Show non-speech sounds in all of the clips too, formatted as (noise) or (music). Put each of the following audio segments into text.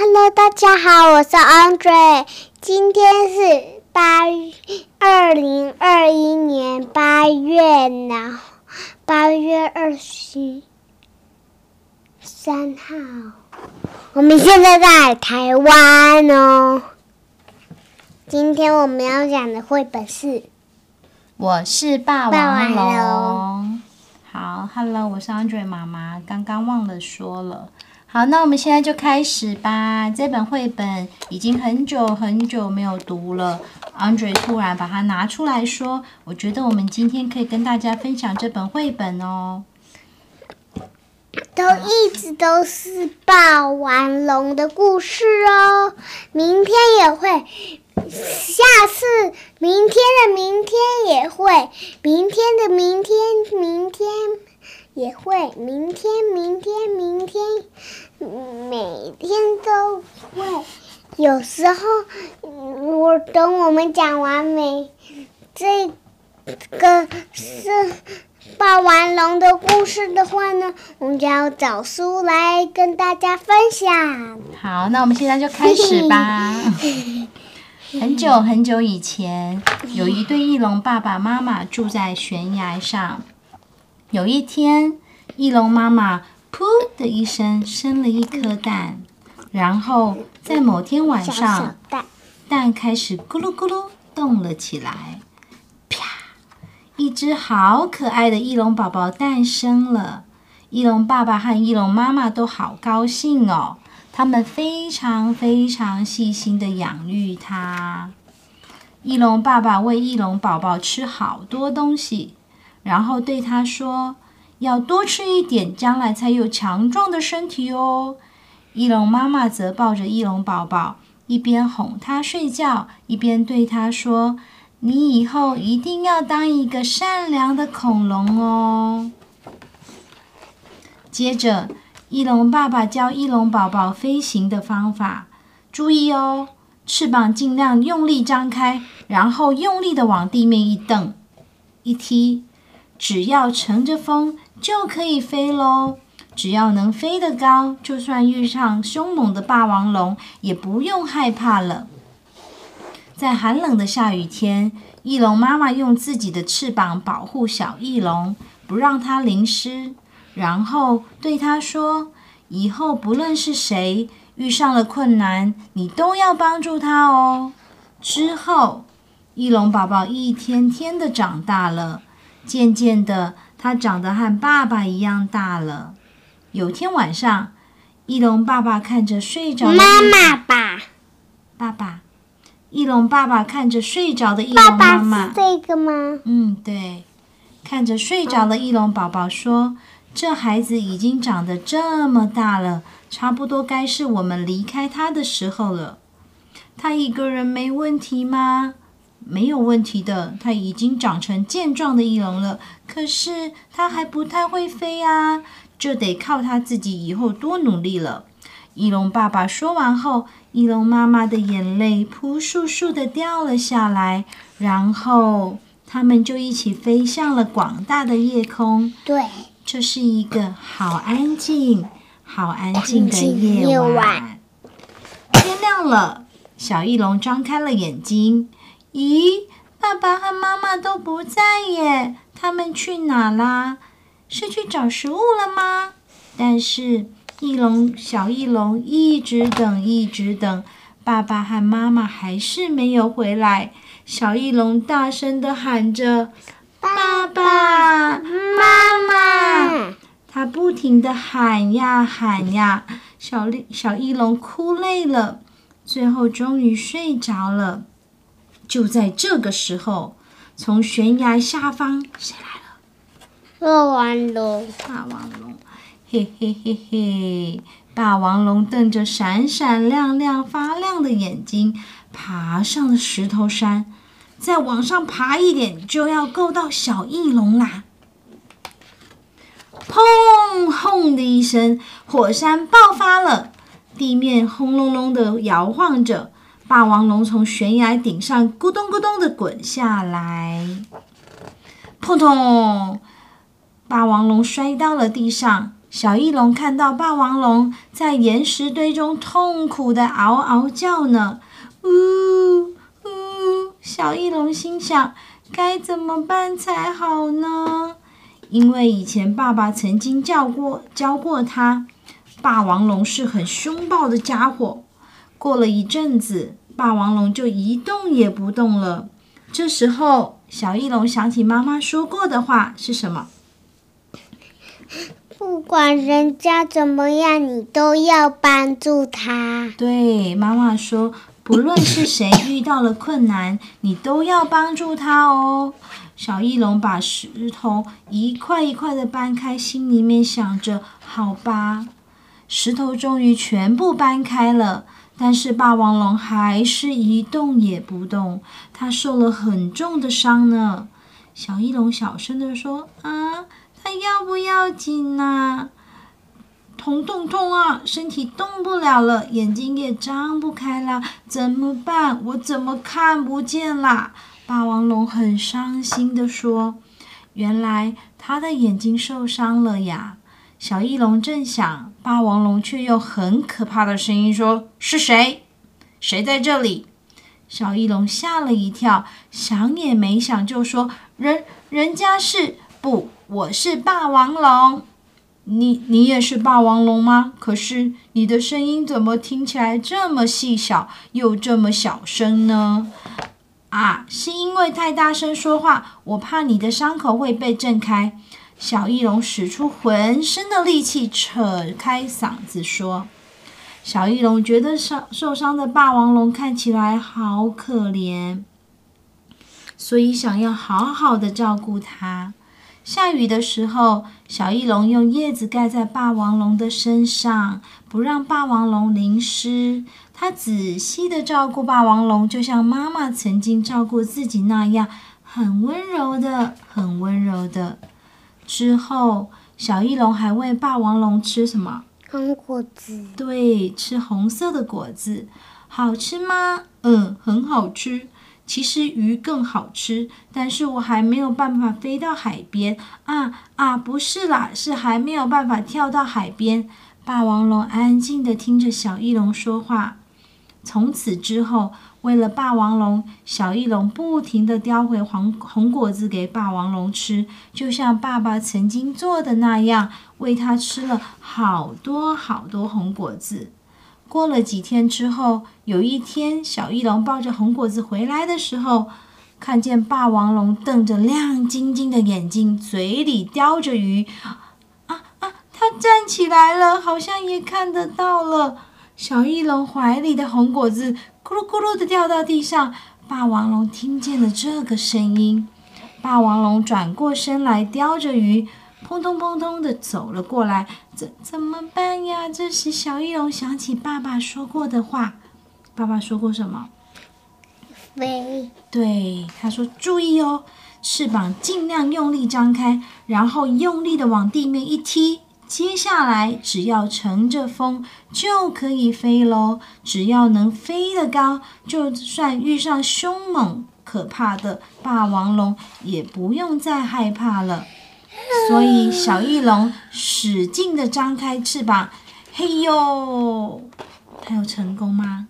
Hello，大家好，我是 Andre。今天是八二零二一年八月呢，八月二十三号。我们现在在台湾哦。今天我们要讲的绘本是。我是霸王王龙。好，Hello，我是 Andre 妈妈，刚刚忘了说了。好，那我们现在就开始吧。这本绘本已经很久很久没有读了。Andre 突然把它拿出来说：“我觉得我们今天可以跟大家分享这本绘本哦。都一直都是霸王龙的故事哦，明天也会，下次明天的明天也会，明天的明天明天也会，明天明天明天，每天都会。有时候，我等我们讲完没，这个是。霸王龙的故事的话呢，我们就要找书来跟大家分享。”好，那我们现在就开始吧。很久很久以前，有一对翼龙爸爸妈妈住在悬崖上。有一天，翼龙妈妈“噗”的一声生了一颗蛋，然后在某天晚小上蛋开始咕噜咕噜动了起来，啪！一只好可爱的翼龙宝宝诞生了。翼龙爸爸和翼龙妈妈都好高兴哦，他们非常非常细心的养育它。翼龙爸爸喂翼龙宝宝吃好多东西，然后对它说：“要多吃一点，将来才有强壮的身体哦。”翼龙妈妈则抱着翼龙宝宝，一边哄它睡觉，一边对它说：“你以后一定要当一个善良的恐龙哦。”接着，翼龙爸爸教翼龙宝宝飞行的方法，注意哦，翅膀尽量用力张开，然后用力的往地面一蹬、一踢，只要乘着风就可以飞喽。只要能飞得高，就算遇上凶猛的霸王龙，也不用害怕了。在寒冷的下雨天，翼龙妈妈用自己的翅膀保护小翼龙，不让它淋湿，然后对它说：“以后不论是谁遇上了困难，你都要帮助他哦。”之后，翼龙宝宝一天天的长大了，渐渐的，他长得和爸爸一样大了。有天晚上，翼龙爸爸看着睡着的妈妈吧，爸爸，翼龙爸爸看着睡着的翼龙妈爸妈是，这个吗？嗯，对，看着睡着的翼龙宝宝说：“这孩子已经长得这么大了，差不多该是我们离开他的时候了。他一个人没问题吗？没有问题的，它已经长成健壮的翼龙了。可是它还不太会飞啊，这得靠它自己以后多努力了。”翼龙爸爸说完后，翼龙妈妈的眼泪扑簌簌的掉了下来，然后他们就一起飞向了广大的夜空。对，这是一个好安静、好安静的夜。晚天亮了，小翼龙张开了眼睛。咦，爸爸和妈妈都不在耶，他们去哪啦？是去找食物了吗？但是翼龙小翼龙一直等，一直等，爸爸和妈妈还是没有回来。小翼龙大声的喊着：“爸爸妈妈！”他不停的喊呀喊呀，小力小翼龙哭累了，最后终于睡着了。就在这个时候，从悬崖下方，谁来了？霸王龙，霸王龙，嘿嘿嘿嘿！霸王龙瞪着闪闪亮亮、发亮的眼睛，爬上了石头山，再往上爬一点，就要够到小翼龙啦。砰！轰的一声，火山爆发了，地面轰隆隆的摇晃着。霸王龙从悬崖顶上咕咚咕咚的滚下来，扑通！霸王龙摔到了地上，小翼龙看到霸王龙在岩石堆中痛苦的嗷嗷叫呢，呜呜！小翼龙心想：该怎么办才好呢？因为以前爸爸曾经教过教过他，霸王龙是很凶暴的家伙。过了一阵子，霸王龙就一动也不动了。这时候，小翼龙想起妈妈说过的话是什么？不管人家怎么样，你都要帮助他。对，妈妈说，不论是谁 (laughs) 遇到了困难，你都要帮助他哦。小翼龙把石头一块一块的搬开，心里面想着：“好吧。”石头终于全部搬开了，但是霸王龙还是一动也不动，它受了很重的伤呢。小翼龙小声的说：“啊，它要不要紧呐？痛痛痛啊！身体动不了了，眼睛也张不开了，怎么办？我怎么看不见啦？”霸王龙很伤心地说：“原来他的眼睛受伤了呀！”小翼龙正想，霸王龙却用很可怕的声音说：“是谁？谁在这里？”小翼龙吓了一跳，想也没想就说：“人，人家是不，我是霸王龙。你，你也是霸王龙吗？可是你的声音怎么听起来这么细小，又这么小声呢？”啊，是因为太大声说话，我怕你的伤口会被震开。小翼龙使出浑身的力气，扯开嗓子说：“小翼龙觉得伤受伤的霸王龙看起来好可怜，所以想要好好的照顾它。下雨的时候，小翼龙用叶子盖在霸王龙的身上，不让霸王龙淋湿。”他仔细的照顾霸王龙，就像妈妈曾经照顾自己那样，很温柔的，很温柔的。之后，小翼龙还喂霸王龙吃什么？红果子。对，吃红色的果子，好吃吗？嗯，很好吃。其实鱼更好吃，但是我还没有办法飞到海边啊啊！不是啦，是还没有办法跳到海边。霸王龙安静地听着小翼龙说话。从此之后，为了霸王龙，小翼龙不停地叼回黄红果子给霸王龙吃，就像爸爸曾经做的那样，喂它吃了好多好多红果子。过了几天之后，有一天，小翼龙抱着红果子回来的时候，看见霸王龙瞪着亮晶晶的眼睛，嘴里叼着鱼。啊啊！它站起来了，好像也看得到了。小翼龙怀里的红果子咕噜咕噜的掉到地上，霸王龙听见了这个声音，霸王龙转过身来叼着鱼，砰咚砰咚的走了过来。怎怎么办呀？这时小翼龙想起爸爸说过的话，爸爸说过什么？飞。对，他说注意哦，翅膀尽量用力张开，然后用力的往地面一踢。接下来，只要乘着风就可以飞喽。只要能飞得高，就算遇上凶猛可怕的霸王龙，也不用再害怕了。所以，小翼龙使劲的张开翅膀，嘿呦，它有成功吗？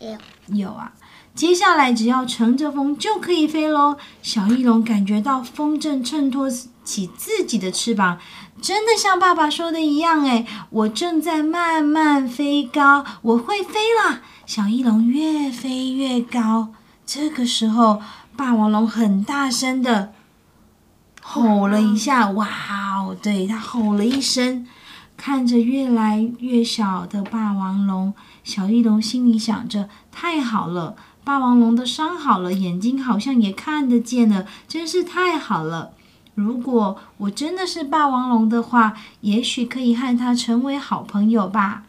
有，有啊。接下来，只要乘着风就可以飞喽。小翼龙感觉到风正衬托起自己的翅膀。真的像爸爸说的一样，哎，我正在慢慢飞高，我会飞了。小翼龙越飞越高，这个时候，霸王龙很大声的吼了一下，哇哦，对，它吼了一声，看着越来越小的霸王龙，小翼龙心里想着：太好了，霸王龙的伤好了，眼睛好像也看得见了，真是太好了。如果我真的是霸王龙的话，也许可以和它成为好朋友吧。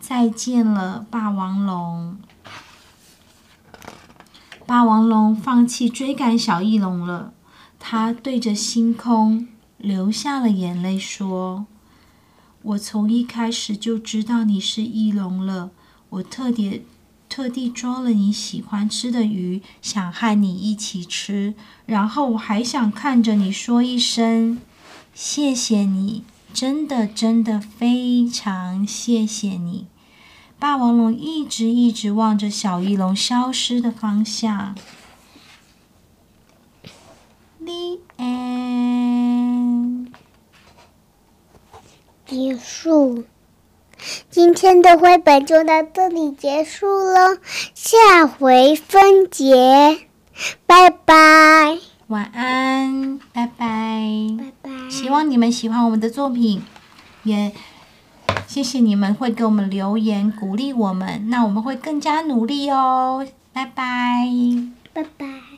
再见了，霸王龙。霸王龙放弃追赶小翼龙了，它对着星空流下了眼泪，说：“我从一开始就知道你是翼龙了，我特别。”特地捉了你喜欢吃的鱼，想和你一起吃。然后我还想看着你说一声谢谢你，真的真的非常谢谢你。霸王龙一直一直望着小翼龙消失的方向。The end。结束。今天的绘本就到这里结束了，下回分解，拜拜。晚安，拜拜。拜拜。希望你们喜欢我们的作品，也谢谢你们会给我们留言鼓励我们，那我们会更加努力哦。拜拜。拜拜。